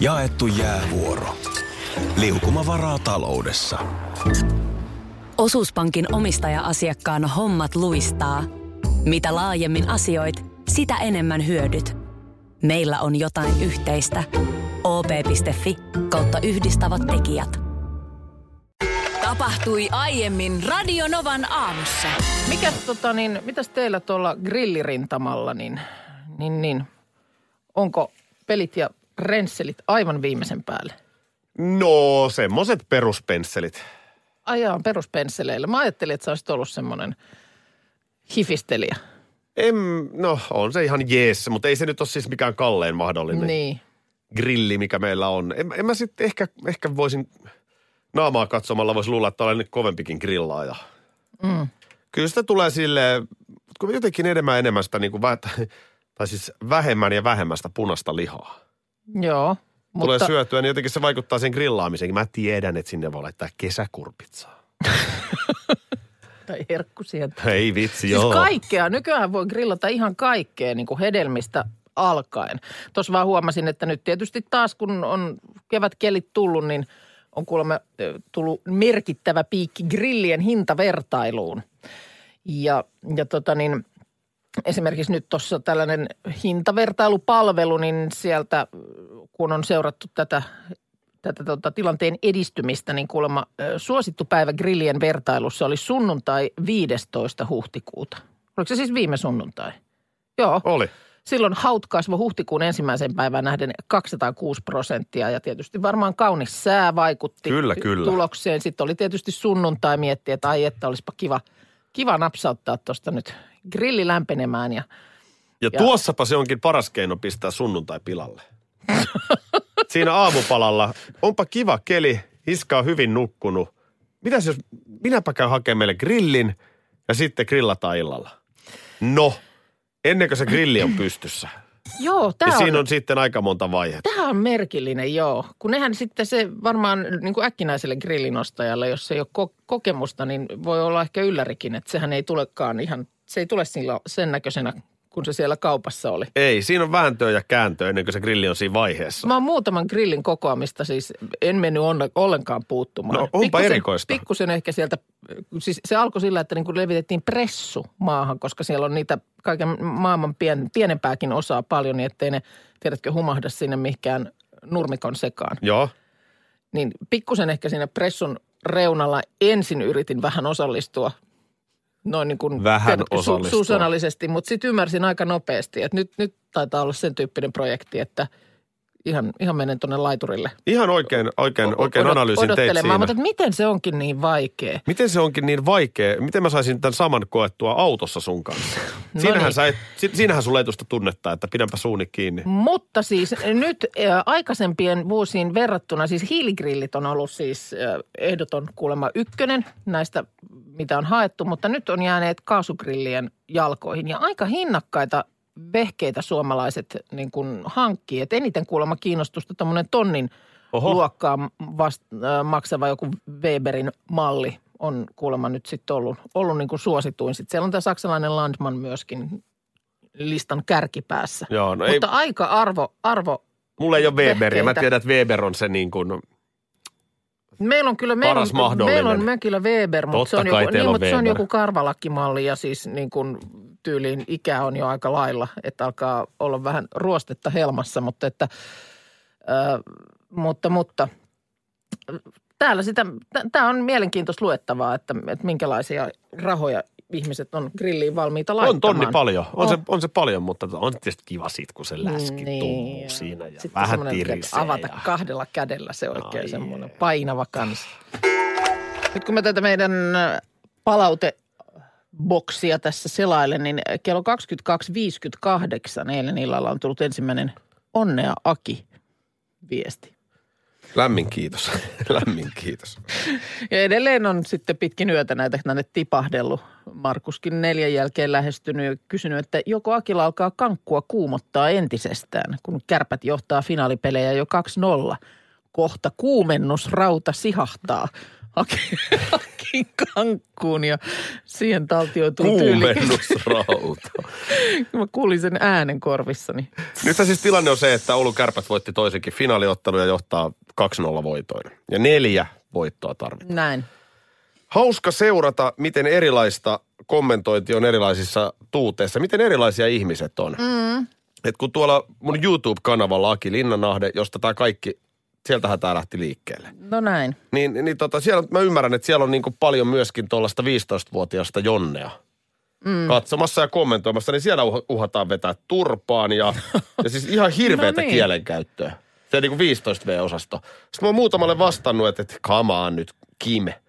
Jaettu jäävuoro. Liukuma varaa taloudessa. Osuuspankin omistaja-asiakkaan hommat luistaa. Mitä laajemmin asioit, sitä enemmän hyödyt. Meillä on jotain yhteistä. op.fi kautta yhdistävät tekijät. Tapahtui aiemmin Radionovan aamussa. Mikäs tota niin, mitäs teillä tuolla grillirintamalla, niin, niin, niin onko pelit ja rensselit aivan viimeisen päälle? No, semmoset peruspensselit. Ajaa peruspensseleillä. Mä ajattelin, että sä olisit ollut semmoinen hifistelijä. En, no, on se ihan jees, mutta ei se nyt ole siis mikään kalleen mahdollinen Niin. grilli, mikä meillä on. En, en mä sitten ehkä, ehkä voisin naamaa katsomalla voisi luulla, että olen kovempikin grillaaja. Mm. Kyllä sitä tulee silleen, kun jotenkin enemmän ja enemmän sitä niin kuin, vä- tai siis vähemmän ja vähemmästä punaista lihaa. Joo. Mutta... Tulee Mutta syötyä, niin jotenkin se vaikuttaa sen grillaamiseen. Mä tiedän, että sinne voi laittaa kesäkurpitsaa. tai herkku sieltä. Ei vitsi, Siis joo. kaikkea. Nykyään voi grillata ihan kaikkea niin kuin hedelmistä alkaen. Tuossa vaan huomasin, että nyt tietysti taas kun on kevätkelit tullut, niin on kuulemma tullut merkittävä piikki grillien hintavertailuun. Ja, ja tota niin, esimerkiksi nyt tuossa tällainen hintavertailupalvelu, niin sieltä kun on seurattu tätä, tätä tota, tilanteen edistymistä, niin kuulemma suosittu päivä grillien vertailussa oli sunnuntai 15. huhtikuuta. Oliko se siis viime sunnuntai? Joo. Oli. Silloin haut kasvoi huhtikuun ensimmäisen päivän nähden 206 prosenttia ja tietysti varmaan kaunis sää vaikutti Kyllä, kyllä. tulokseen. Sitten oli tietysti sunnuntai miettiä, että ai että olisipa kiva, kiva napsauttaa tuosta nyt grilli lämpenemään ja Ja, Ja- tuossapa se onkin paras keino pistää sunnuntai pilalle. Siinä aamupalalla, onpa kiva keli, Iska on hyvin nukkunut. Mitäs jos minäpä käyn hakemaan meille grillin ja sitten grillataan illalla? No, ennen kuin se grilli on pystyssä. Joo, tämä on, siinä on sitten aika monta vaihetta. Tämä on merkillinen, joo. Kun nehän sitten se varmaan niin kuin äkkinäiselle grillinostajalle, jos ei ole ko- kokemusta, niin voi olla ehkä yllärikin, että sehän ei tulekaan ihan, se ei tule sen näköisenä, kun se siellä kaupassa oli. Ei, siinä on vääntöä ja kääntöä ennen kuin se grilli on siinä vaiheessa. Mä oon muutaman grillin kokoamista siis en mennyt onne, ollenkaan puuttumaan. No, onpa erikoista. Pikkusen ehkä sieltä, siis se alkoi sillä, että niin kuin levitettiin pressu maahan, koska siellä on niitä kaiken maailman pien, pienempääkin osaa paljon, niin ettei ne, tiedätkö, humahda sinne mihinkään nurmikon sekaan. Joo. Niin pikkusen ehkä siinä pressun reunalla ensin yritin vähän osallistua noin niin kuin Vähän su- suusanallisesti, mutta sitten ymmärsin aika nopeasti, että nyt, nyt taitaa olla sen tyyppinen projekti, että ihan, ihan menen tuonne laiturille. Ihan oikein, oikein, oikein odot- analyysin teit siinä. mutta miten se onkin niin vaikea? Miten se onkin niin vaikea? Miten mä saisin tämän saman koettua autossa sun kanssa? No siinähän, niin. sä et, si- siinähän sulla ei tuosta tunnetta, että pidänpä suuni kiinni. Mutta siis nyt äh, aikaisempien vuosiin verrattuna, siis hiiligrillit on ollut siis äh, ehdoton kuulemma ykkönen näistä, mitä on haettu, mutta nyt on jääneet kaasugrillien jalkoihin ja aika hinnakkaita vehkeitä suomalaiset niin kuin hankkii. Et eniten kuulemma kiinnostusta tämmöinen tonnin Oho. Luokkaa vast, äh, maksava joku Weberin malli on kuulemma nyt sitten ollut, ollut niin kuin suosituin. Sitten siellä on tämä saksalainen Landman myöskin listan kärkipäässä. Joo, no ei, Mutta aika arvo, arvo. mulla ei ole Weberia. Mä tiedän, että Weber on se niin kuin, Meillä on kyllä meillä Paras on, mahdollinen. Meillä on me kyllä Weber, mutta, se on, joku, niin, on mutta se on Weber. joku karvalakkimalli ja siis niin kuin tyyliin ikä on jo aika lailla, että alkaa olla vähän ruostetta helmassa, mutta että, äh, mutta, mutta täällä sitä, tämä on mielenkiintoista luettavaa, että, että minkälaisia rahoja ihmiset on grilliin valmiita laittamaan. on tonni paljon. On, Oh. se, on se paljon, mutta on tietysti kiva sit, kun se läski Niin. tummuu siinä ja Sitten vähän tirisee. Avata ja... kahdella kädellä se oikein Ai semmoinen painava kans. Nyt kun mä tätä meidän äh, palauteboksia tässä selailen, niin kello 22.58 eilen illalla on tullut ensimmäinen onnea Aki viesti. Lämmin kiitos. Lämmin kiitos. Ja edelleen on sitten pitkin yötä näitä tänne tipahdellut. Markuskin neljän jälkeen lähestynyt ja kysynyt, että joko Akilla alkaa kankkua kuumottaa entisestään, kun kärpät johtaa finaalipelejä jo 2-0. Kohta kuumennusrauta sihahtaa. Hakin, hakin kankkuun ja siihen taltioituu. Kuumennusrauta. Mä kuulin sen äänen korvissani. Nyt siis tilanne on se, että Oulun kärpät voitti toisenkin finaaliottelu ja johtaa 2-0 voitoin. Ja neljä voittoa tarvitaan. Näin. Hauska seurata, miten erilaista kommentointi on erilaisissa tuuteissa. Miten erilaisia ihmiset on. Mm. Et kun tuolla mun YouTube-kanavalla Aki Linnanahde, josta tämä kaikki, sieltähän tämä lähti liikkeelle. No näin. Niin, niin tota, siellä, mä ymmärrän, että siellä on niin paljon myöskin tuollaista 15-vuotiaasta Jonnea mm. katsomassa ja kommentoimassa, niin siellä uh- uhataan vetää turpaan ja, ja siis ihan hirveätä No niin. kielenkäyttöä. Se niin kuin 15V-osasto. Sitten mä oon muutamalle vastannut, että, että on nyt, Kime,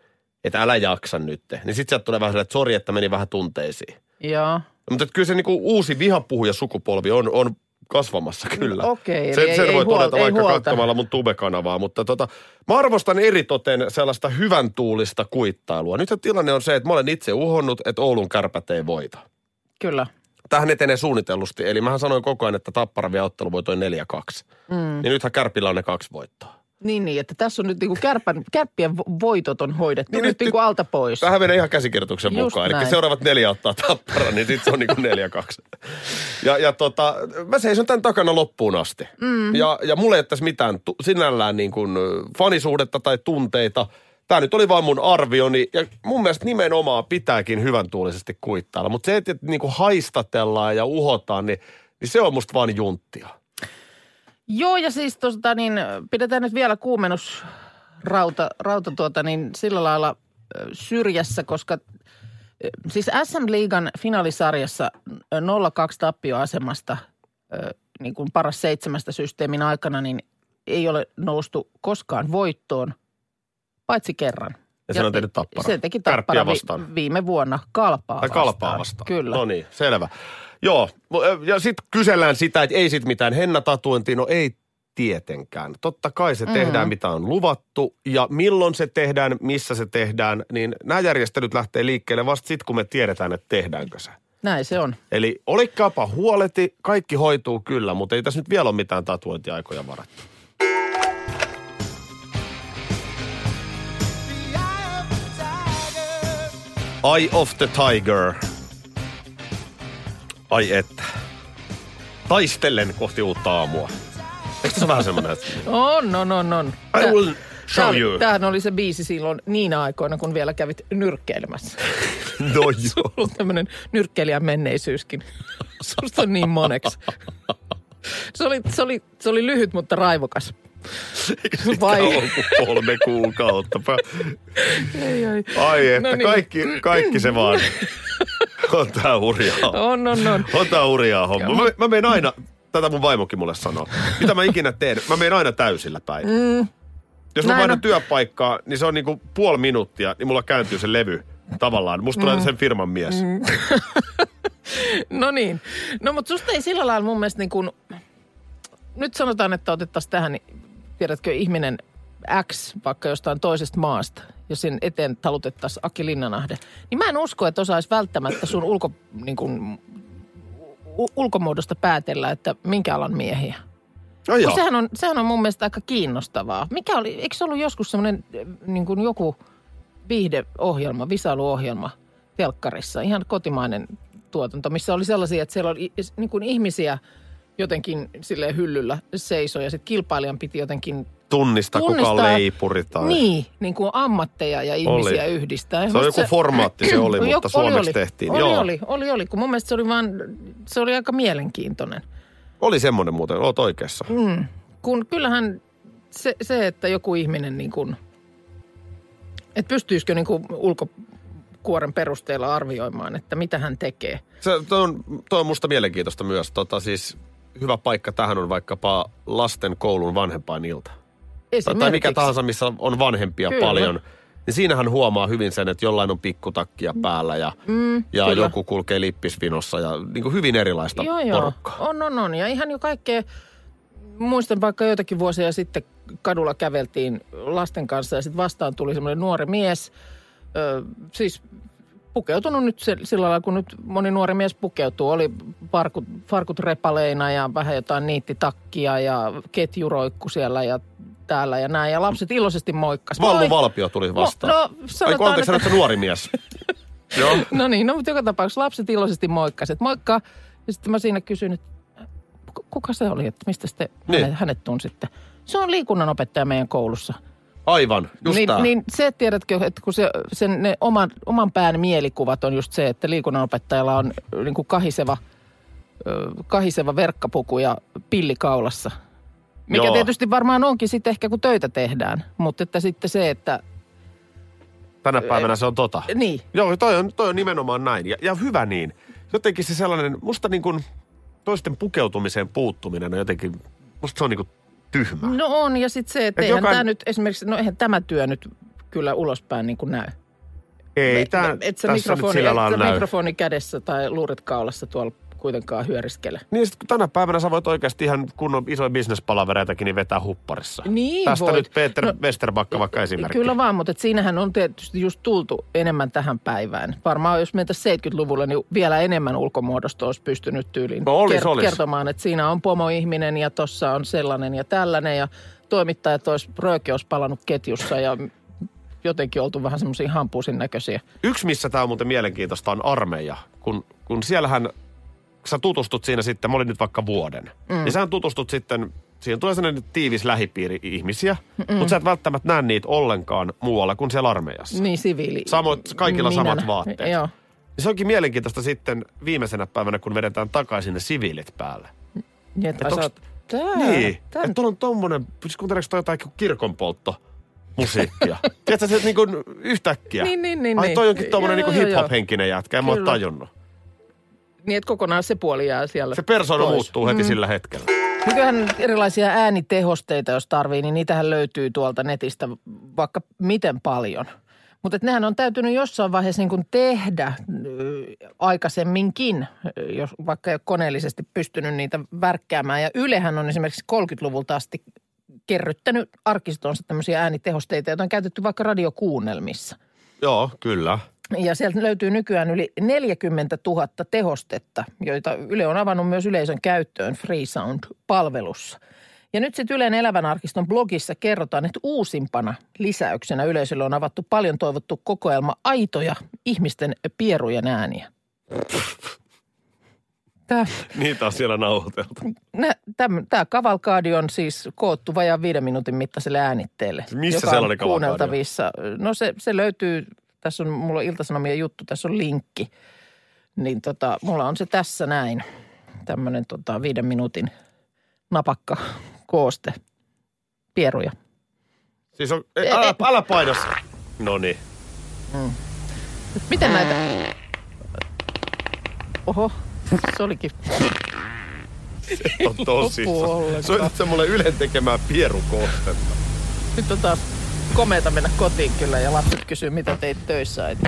että älä jaksa nyt. Niin sitten sieltä tulee vähän sellainen, että sori, että meni vähän tunteisiin. Joo. Mutta kyllä se niinku uusi vihapuhuja sukupolvi on, on kasvamassa kyllä. No okei, eli sen, ei- sen ei voi huolta- todeta ei vaikka katsomalla mun tube-kanavaa, mutta tota, mä arvostan eritoten sellaista hyvän tuulista kuittailua. Nyt tilanne on se, että mä olen itse uhonnut, että Oulun kärpät ei voita. Kyllä. Tähän etenee suunnitellusti, eli mähän sanoin koko ajan, että Tappara vie ottelu voitoi 4-2. Mm. Niin nythän Kärpillä on ne kaksi voittoa. Niin, niin, että tässä on nyt niinku kärpän, kärppien vo- voitot on hoidettu Niin nyt, nyt- nyt niinku alta pois. Tähän menee ihan käsikirjoituksen Just mukaan. Eli näin. seuraavat neljä ottaa tappara, niin sitten se on niinku neljä kaksi. Ja, ja tota, mä seison tämän takana loppuun asti. Mm. Ja, ja mulle ei ole tässä mitään tu, sinällään niin kuin fanisuhdetta tai tunteita. Tämä nyt oli vaan mun arvioni ja mun mielestä nimenomaan pitääkin hyvän tuulisesti kuittailla. Mutta se, että niin kuin haistatellaan ja uhotaan, niin, niin se on musta vaan junttia. Joo, ja siis tosta, niin pidetään nyt vielä kuumennus rauta, tuota, niin sillä lailla syrjässä, koska siis SM-liigan finaalisarjassa ö, 0-2 tappioasemasta niin kuin paras seitsemästä systeemin aikana, niin ei ole noustu koskaan voittoon, paitsi kerran. Ja sen on tehnyt Tappara. Se teki Kärppiä tappara vi, viime vuonna kalpaa Tai vastaan. kalpaa vastaan. Kyllä. No niin, selvä. Joo, ja sitten kysellään sitä, että ei sit mitään hennatatuointia. No ei tietenkään. Totta kai se tehdään, mitä on luvattu. Ja milloin se tehdään, missä se tehdään, niin nämä järjestelyt lähtee liikkeelle vasta sitten, kun me tiedetään, että tehdäänkö se. Näin se on. Eli olikkaapa huoleti, kaikki hoituu kyllä, mutta ei tässä nyt vielä ole mitään tatuointiaikoja varattu. Eye of the Tiger. Ai että. Taistellen kohti uutta aamua. Eikö se vähän semmoinen, että On, on, on, on. I will show tää you. Tämähän oli se biisi silloin niinä aikoina, kun vielä kävit nyrkkeilemässä. No joo. Sulla on tämmöinen nyrkkeilijän menneisyyskin. Susta on niin moneksi. Se oli, se, oli, se oli lyhyt, mutta raivokas. Vai? Vai? kolme kuukautta. Ei, ei. Ai että, No niin. kaikki, kaikki se vaan. On tää hurjaa. On, on, on. On tää hurjaa homma. Mä, mä menen aina, tätä mun vaimokin mulle sanoo. Mitä mä ikinä teen, mä menen aina täysillä päin. Mm. Jos mä on. työpaikkaa, niin se on niinku puoli minuuttia, niin mulla kääntyy se levy tavallaan. Musta Mm. tulee sen firman mies. No niin. No mutta susta ei sillä lailla mun mielestä niin kuin, nyt sanotaan, että otettaisiin tähän, niin tiedätkö, ihminen X vaikka jostain toisesta maasta, jos sen eteen talutettaisiin Aki Linnanahde, niin mä en usko, että osaisi välttämättä sun ulko, niin kuin, u- ulkomuodosta päätellä, että minkä alan miehiä. No Kun joo. sehän, on, sehän on mun mielestä aika kiinnostavaa. Mikä oli, eikö se ollut joskus semmoinen niin kuin joku viihdeohjelma, visailuohjelma telkkarissa, ihan kotimainen tuotanto, missä oli sellaisia, että siellä oli niin kuin ihmisiä jotenkin sille hyllyllä seisoi ja sitten kilpailijan piti jotenkin Tunnista, kuka on tunnistaa- leipuri tai... niin, niin kuin ammatteja ja ihmisiä Oli. yhdistää. Se on joku formaatti se oli, mutta Joku- suomeksi oli, tehtiin. Oli, Joo. oli, oli, oli, kun mun mielestä se oli vaan, se oli aika mielenkiintoinen. Oli semmoinen muuten, oot oikeassa. Mm. Kun kyllähän se, se, että joku ihminen niin kuin, että pystyisikö niin kuin ulkokuoren perusteella arvioimaan, että mitä hän tekee. Se, toi, on, toi on musta mielenkiintoista myös. Tota, siis hyvä paikka tähän on vaikkapa lasten koulun vanhempainilta. Tai- Tai mikä tahansa, missä on vanhempia Kyllä. paljon. Niin siinähän huomaa hyvin sen, että jollain on pikkutakkia päällä ja, Mm, ja kyllä. joku kulkee lippisvinossa ja niin kuin hyvin erilaista Joo, joo. porukkaa. On, on, on. Ja ihan jo kaikkea, muistan vaikka joitakin vuosia sitten kadulla käveltiin lasten kanssa ja sitten vastaan tuli semmoinen nuori mies, ö, siis pukeutunut nyt se, sillä lailla, kun nyt moni nuori mies pukeutuu. Oli farkut, farkut repaleina ja vähän jotain niittitakkia ja ketjuroikku siellä ja täällä ja näin. Ja lapset iloisesti moikkas. Vallu. Valpio tuli vastaan. no, Ai kun sanotaan, anteeksi, että- että... nuori mies. Joo. No niin, no mutta joka tapauksessa lapset iloisesti moikkasivat. Moikka. Ja sitten mä siinä kysyin, että ku- kuka se oli, että mistä te Niin. hänet, hänet tunsitte? Se on liikunnanopettaja meidän koulussa. Aivan, just niin, tää. niin se, tiedätkö, että kun se, sen, ne oman, oman pään mielikuvat on just se, että liikunnanopettajalla on niin kuin kahiseva, kahiseva verkkapuku ja pilli kaulassa. Mikä Joo. tietysti varmaan onkin sitten ehkä, kun töitä tehdään. Mutta että sitten se, että Tänä päivänä se on tota. niin, Joo, toi on, toi on nimenomaan näin. Ja, ja hyvä niin. Jotenkin se sellainen, musta niin kuin toisten pukeutumiseen puuttuminen on jotenkin, musta se on niin kuin tyhmä. No on, ja sitten se, että Et eihän jokainen- tämä nyt esimerkiksi, no eihän tämä työ nyt kyllä ulospäin niin kuin näy. Ei, tää, et sä tässä mikrofoni, nyt sillä et sä mikrofoni kädessä tai luurit kaulassa tuolla kuitenkaan hyöriskele. Niin sit kun tänä päivänä sä voit oikeasti ihan kunnon isoja bisnespalavereitakin niin vetää hupparissa. Niin Tästä voit. nyt Peter No, Westerbakka vaikka esimerkki. Kyllä vaan, mutta et siinähän on tietysti just tultu enemmän tähän päivään. Varmaan jos mentäisiin 70-luvulla, niin vielä enemmän ulkomuodosta olisi pystynyt tyyliin No olis, olis. kertomaan, että siinä on pomoihminen ja tossa on sellainen ja tällainen ja toimittajat olisi rööki olisi palannut ketjussa ja jotenkin oltu vähän semmoisia hampuusin näköisiä. Yksi, missä tämä on muuten mielenkiintoista, on armeija. Kun, kun siellähän sä tutustut siinä sitten, mä olin nyt vaikka vuoden, mm. niin sä tutustut sitten, siihen tulee sellainen tiivis lähipiiri ihmisiä, mm mutta sä et välttämättä näe niitä ollenkaan muualla kuin siellä armeijassa. Niin siviili. Samoit- kaikilla minä- samat vaatteet. Joo. Ja se onkin mielenkiintoista sitten viimeisenä päivänä, kun vedetään takaisin ne siviilit päälle. Niin, että Et onks- oot, tää, niin, tän, että tuolla on tommonen, siis kuunteleeko toi jotain kirkonpoltto musiikkia? Tiedätkö se niin kuin yhtäkkiä? Niin, niin, niin, Ai niin. toi onkin tommonen niin hip-hop-henkinen jätkä, en mä oo Kyllä. tajunnut. Niin, että kokonaan se puoli jää siellä Se persoona pois. muuttuu heti sillä hetkellä. Nykyään erilaisia äänitehosteita, jos tarvii, niin niitähän löytyy tuolta netistä vaikka miten paljon. Mutta nehän on täytynyt jossain vaiheessa niin kuin tehdä aikaisemminkin, jos vaikka ei ole koneellisesti pystynyt niitä värkkäämään. Ja Ylehän on esimerkiksi 30-luvulta asti kerryttänyt arkistonsa tämmöisiä äänitehosteita, joita on käytetty vaikka radiokuunnelmissa. Joo, kyllä. Ja sieltä löytyy nykyään yli 40 000 tehostetta, joita Yle on avannut myös yleisön käyttöön Freesound-palvelussa. Ja nyt sitten Ylen elävän arkiston blogissa kerrotaan, että uusimpana lisäyksenä yleisölle on avattu paljon toivottu kokoelma aitoja ihmisten pierujen ääniä. Tämä, Niitä on siellä nauhoiteltu. tämä kavalkaadi on siis koottu vajaan viiden minuutin mittaiselle äänitteelle. Missä joka sellainen on? kuunneltavissa. No se, se löytyy, tässä on, mulla on iltasanomien juttu, tässä on linkki. Niin tota, mulla on se tässä näin. Tämmöinen tota, viiden minuutin napakka kooste. Pieruja. Siis on, ei, älä, älä paina. No niin. Miten näitä... Oho, se olikin On. Se on nyt semmoinen Ylen tekemää pierukoostetta. Nyt on taas komeeta mennä kotiin kyllä ja lapset kysyy, mitä teit töissä äiti.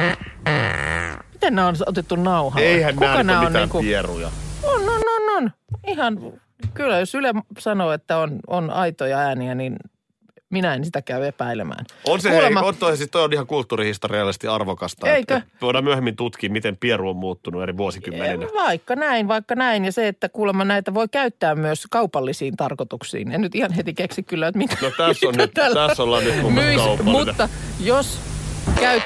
Miten nämä on otettu nauhalle? Eihän Kuka ole on mitään niinku- pieruja. On, on, on, on. Ihan, kyllä jos Yle sanoo, että on, on aitoja ääniä, niin minä en sitä käy epäilemään. On se Kuulemma- hei, on toi, siis toi on ihan kulttuurihistoriallisesti arvokasta. Eikö? Että voidaan myöhemmin tutkia, miten pieru on muuttunut eri vuosikymmeninä. Vaikka näin, vaikka näin. Ja se, että kuulemma näitä voi käyttää myös kaupallisiin tarkoituksiin. En nyt ihan heti keksi kyllä, että mitä, No tässä on mitä nyt, tällä tässä ollaan nyt mun myis. Mutta jos käyt,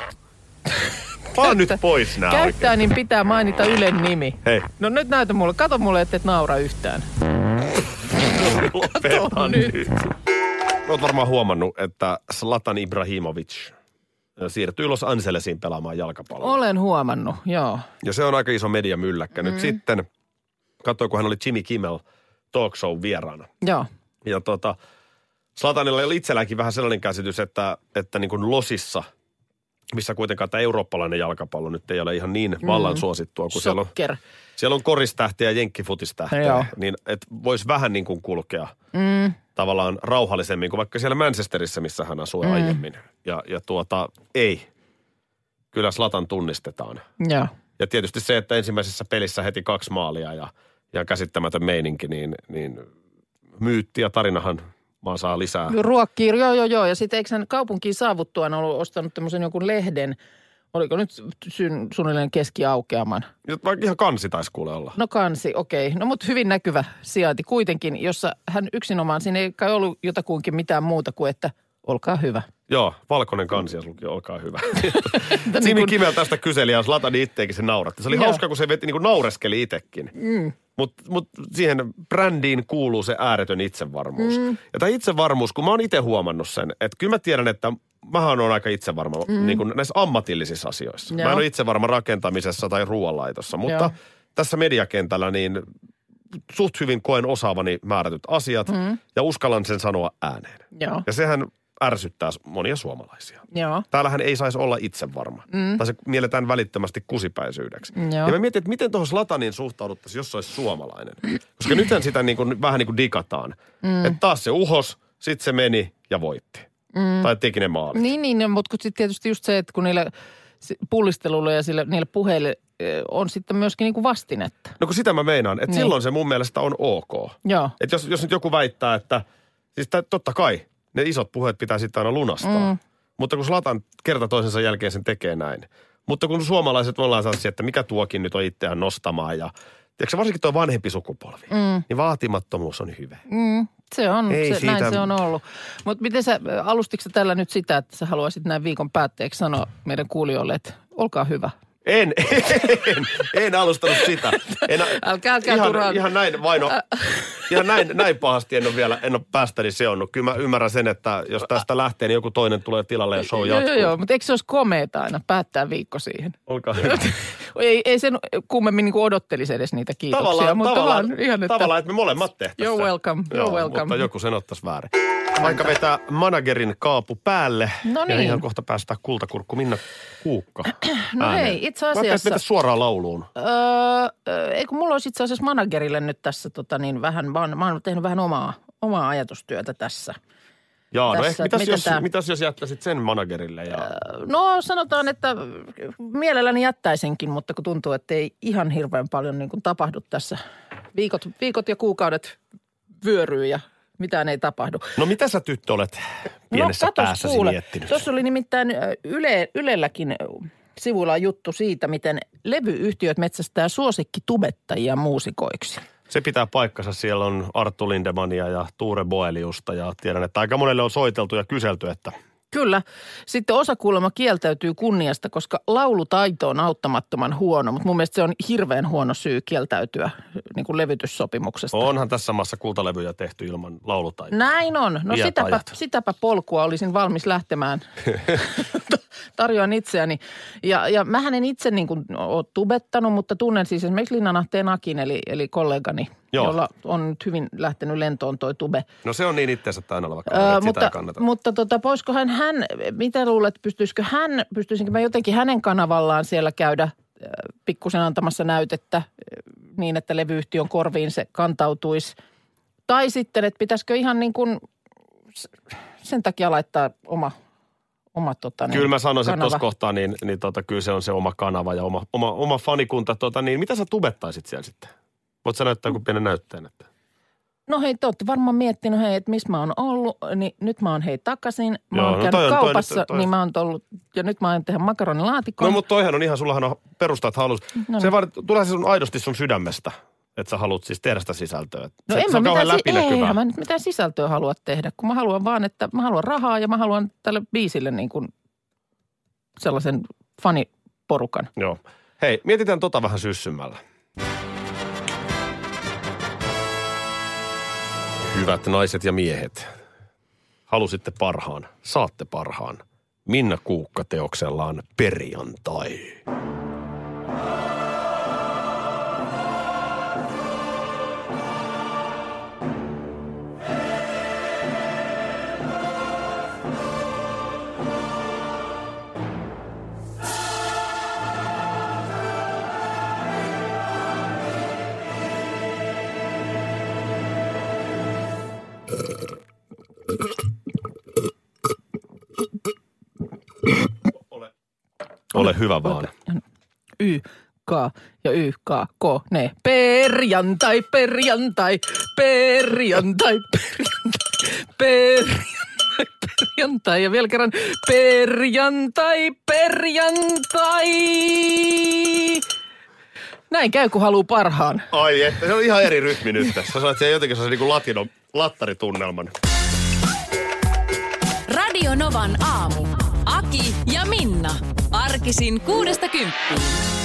Vaan nyt pois nää käyttää, oikein. niin pitää mainita Ylen nimi. Hei, No nyt näytä mulle. Kato mulle, että et naura yhtään. lopeta nyt. nyt. Olet varmaan huomannut, että Zlatan Ibrahimovic siirtyy Los Angelesiin pelaamaan jalkapalloa. Olen huomannut, joo. Ja se on aika iso mediamylläkkä. Nyt sitten, katsoin, kun hän oli Jimmy Kimmel talk show vieraana. Joo. Ja tota, Slatanilla oli itselläänkin vähän sellainen käsitys, että, että niin kuin Losissa, missä kuitenkaan tämä eurooppalainen jalkapallo nyt ei ole ihan niin vallan suosittua, kun siellä on. Siellä on koristähtiä ja jenkkifutistähtiä, Joo. niin että voisi vähän niin kuin kulkea mm. tavallaan rauhallisemmin kuin vaikka siellä Manchesterissa, missä hän asui mm. aiemmin. Ja, ja tuota, ei. Kyllä Slatan tunnistetaan. Joo. Ja tietysti se, että ensimmäisessä pelissä heti kaksi maalia ja, ja käsittämätön meininki, niin, niin myytti ja tarinahan vaan saa lisää. Ruokkii, joo, joo, joo. Ja sitten eikö hän kaupunkiin saavuttuaan ollut ostanut tämmöisen jonkun lehden Oliko nyt syn, suunnilleen keskiaukeaman? Ihan kansi taisi kuule olla. No kansi, okei. No mutta hyvin näkyvä sijainti kuitenkin, jossa hän yksinomaan, siinä ei kai ollut jotakuinkin mitään muuta kuin, että olkaa hyvä. Joo, valkoinen kansi sulki, olkaa hyvä. Niin Simi kun- Kimel tästä kyseli ja Zlatan itsekin se nauratti. Se oli Joo. hauska, kun se veti, niin kuin naureskeli itsekin. Mm. Mutta mut siihen brändiin kuuluu se ääretön itsevarmuus. Mm. Ja tämä itsevarmuus, kun mä oon itse huomannut sen, että kyllä mä tiedän, että mähän on aika itsevarma mm. niin kuin näissä ammatillisissa asioissa. Joo. Mä en ole itsevarma rakentamisessa tai ruoanlaitossa, mutta Joo. tässä mediakentällä niin suht hyvin koen osaavani määrätyt asiat mm. ja uskallan sen sanoa ääneen. Joo, Ja sehän ärsyttää monia suomalaisia. joo. Täällähän ei saisi olla itsevarma. Mm. Tai se mielletään välittömästi kusipäisyydeksi. Joo. Ja mä mietin, että miten tuohon Zlatanin suhtauduttaisiin, jos se olisi suomalainen. Koska nythän sitä niin kuin, vähän niin kuin digataan. Mm. Että taas se uhos, sitten se meni ja voitti. Mm. Tai teki ne maalit. Niin, niin, mutta sitten tietysti just se, että kun niillä pullistelulla ja sille, niille puheille eh, on sitten myöskin niin kuin vastinetta. No kun sitä mä meinaan, että Niin. silloin se mun mielestä on ok. Joo. Että jos, jos nyt joku väittää, että siis tä- totta kai ne isot puheet pitää sitten aina lunastaa. Mm. Mutta kun Slatan kerta toisensa jälkeen sen tekee näin. Mutta kun suomalaiset ollaan sellaisia, että mikä tuokin nyt on itseään nostamaan ja tiedätkö, varsinkin tuo vanhempi sukupolvi, mm. niin vaatimattomuus on hyvä. Mm, se on, Ei se, siitä- näin se on ollut. Mutta miten sä, alustitko tällä nyt sitä, että sä haluaisit näin viikon päätteeksi sanoa meidän kuulijoille, että olkaa hyvä. En, en, en alustanut sitä. En, Älkää- älkää ihan, turhaan- ihan näin vaino, ihan näin, näin pahasti en ole vielä, en ole päästäni seonnut. Kyllä mä ymmärrän sen, että jos tästä lähtee, niin joku toinen tulee tilalle ja show Joo, jatkuu. joo, joo, mutta eikö se olisi komeeta aina päättää viikko siihen? Olkaa hyvä. ei, ei sen kummemmin niin odottelisi edes niitä kiitoksia, Tavallaan, mutta tavallaan, vaan ihan, että tavallaan, että me molemmat tehtäisiin You're welcome, you're Joo, welcome. Mutta joku sen ottaisi väärin. Vaikka vetää managerin kaapu päälle. No Ja niin. ihan kohta päästään kultakurkku Minna Kuukka No ääneen. Itse Mä asiassa- mennä suoraan lauluun. Öö, öö, ei kun mulla olisi itse asiassa managerille nyt tässä tota niin vähän, mä oon, mä oon tehnyt vähän omaa, omaa ajatustyötä tässä. Jaa, no ehkä, mitäs, jos, tää- mitäs jos jättäisit sen managerille? Ja... No sanotaan, että mielelläni jättäisinkin, mutta kun tuntuu, että ei ihan hirveän paljon niin kuin tapahdu tässä. Viikot, viikot ja kuukaudet vyöryy ja mitään ei tapahdu. No mitä sä tyttö olet pienessä no, katos, päässäsi kuule. miettinyt? Tuossa oli nimittäin Yle, Ylelläkin sivuilla on juttu siitä, miten levyyhtiöt metsästää suosikkitubettajia muusikoiksi. Se pitää paikkansa. Siellä on Arttu Lindemania ja Tuure Boeliusta ja tiedän, että aika monelle on soiteltu ja kyselty, että Kyllä. Sitten osa kuulemma kieltäytyy kunniasta, koska laulutaito on auttamattoman huono, mutta mun mielestä se on hirveän huono syy kieltäytyä niin kuin levytyssopimuksesta. onhan tässä maassa kultalevyjä tehty ilman laulutaitoa. Näin on. No Iät sitäpä, ajat. sitäpä polkua olisin valmis lähtemään. Tarjoan itseäni. Ja, ja mähän en itse niin kuin ole tubettanut, mutta tunnen siis esimerkiksi Linnanahteen Akin, eli, eli kollegani, Joo. jolla on nyt hyvin lähtenyt lentoon toi tube. No se on niin itseensä täynnä oleva Öö, kaveri, että sitä mutta kannata. mutta tota, voisikohan hän, mitä luulet, pystyisikö hän, pystyisinkö mä jotenkin hänen kanavallaan siellä käydä pikkusen antamassa näytettä niin, että levyyhtiön korviin se kantautuisi. Tai sitten, että pitäisikö ihan niin kuin sen takia laittaa oma, oma tota, niin, Kyllä mä sanoisin, että tuossa kohtaa, niin, niin tota, kyllä se on se oma kanava ja oma, oma, oma fanikunta. Tota, niin mitä sä tubettaisit siellä sitten? Voit sä näyttää joku pienen näytteen, että... No hei, te olette varmaan miettinyt, hei, että missä mä oon ollut, niin nyt mä oon hei takaisin. Mä Joo, oon no käynyt toi on- toi kaupassa, toi- niin mä oon ollut, ja nyt mä oon tehdä makaronilaatikon. No mutta toihan on ihan, sullahan on perustat halus. No se niin. vaan, tulee se sun aidosti sun sydämestä, että sä haluat siis tehdä sitä sisältöä. No se, en se mä mitään, si- eihän mä nyt mitään sisältöä halua tehdä, kun mä haluan vaan, että mä haluan rahaa ja mä haluan tälle biisille niin kuin sellaisen faniporukan. Joo. Hei, mietitään tota vähän syssymällä. Hyvät naiset ja miehet, halusitte parhaan, saatte parhaan. Minna Kuukka teoksellaan perjantai. Ole hyvä vaan. Y, K ja Y, K, K, ne. Perjantai, perjantai, perjantai, perjantai, perjantai, perjantai ja vielä kerran perjantai, perjantai. Näin käy, kun haluaa parhaan. Ai että, se on ihan eri rytmi nyt tässä. Sä saat siihen jotenkin sellaisen niin latino, lattaritunnelman. Radio Novan aamu. Aki ja Minna. Arkisin kuudesta kymppiin.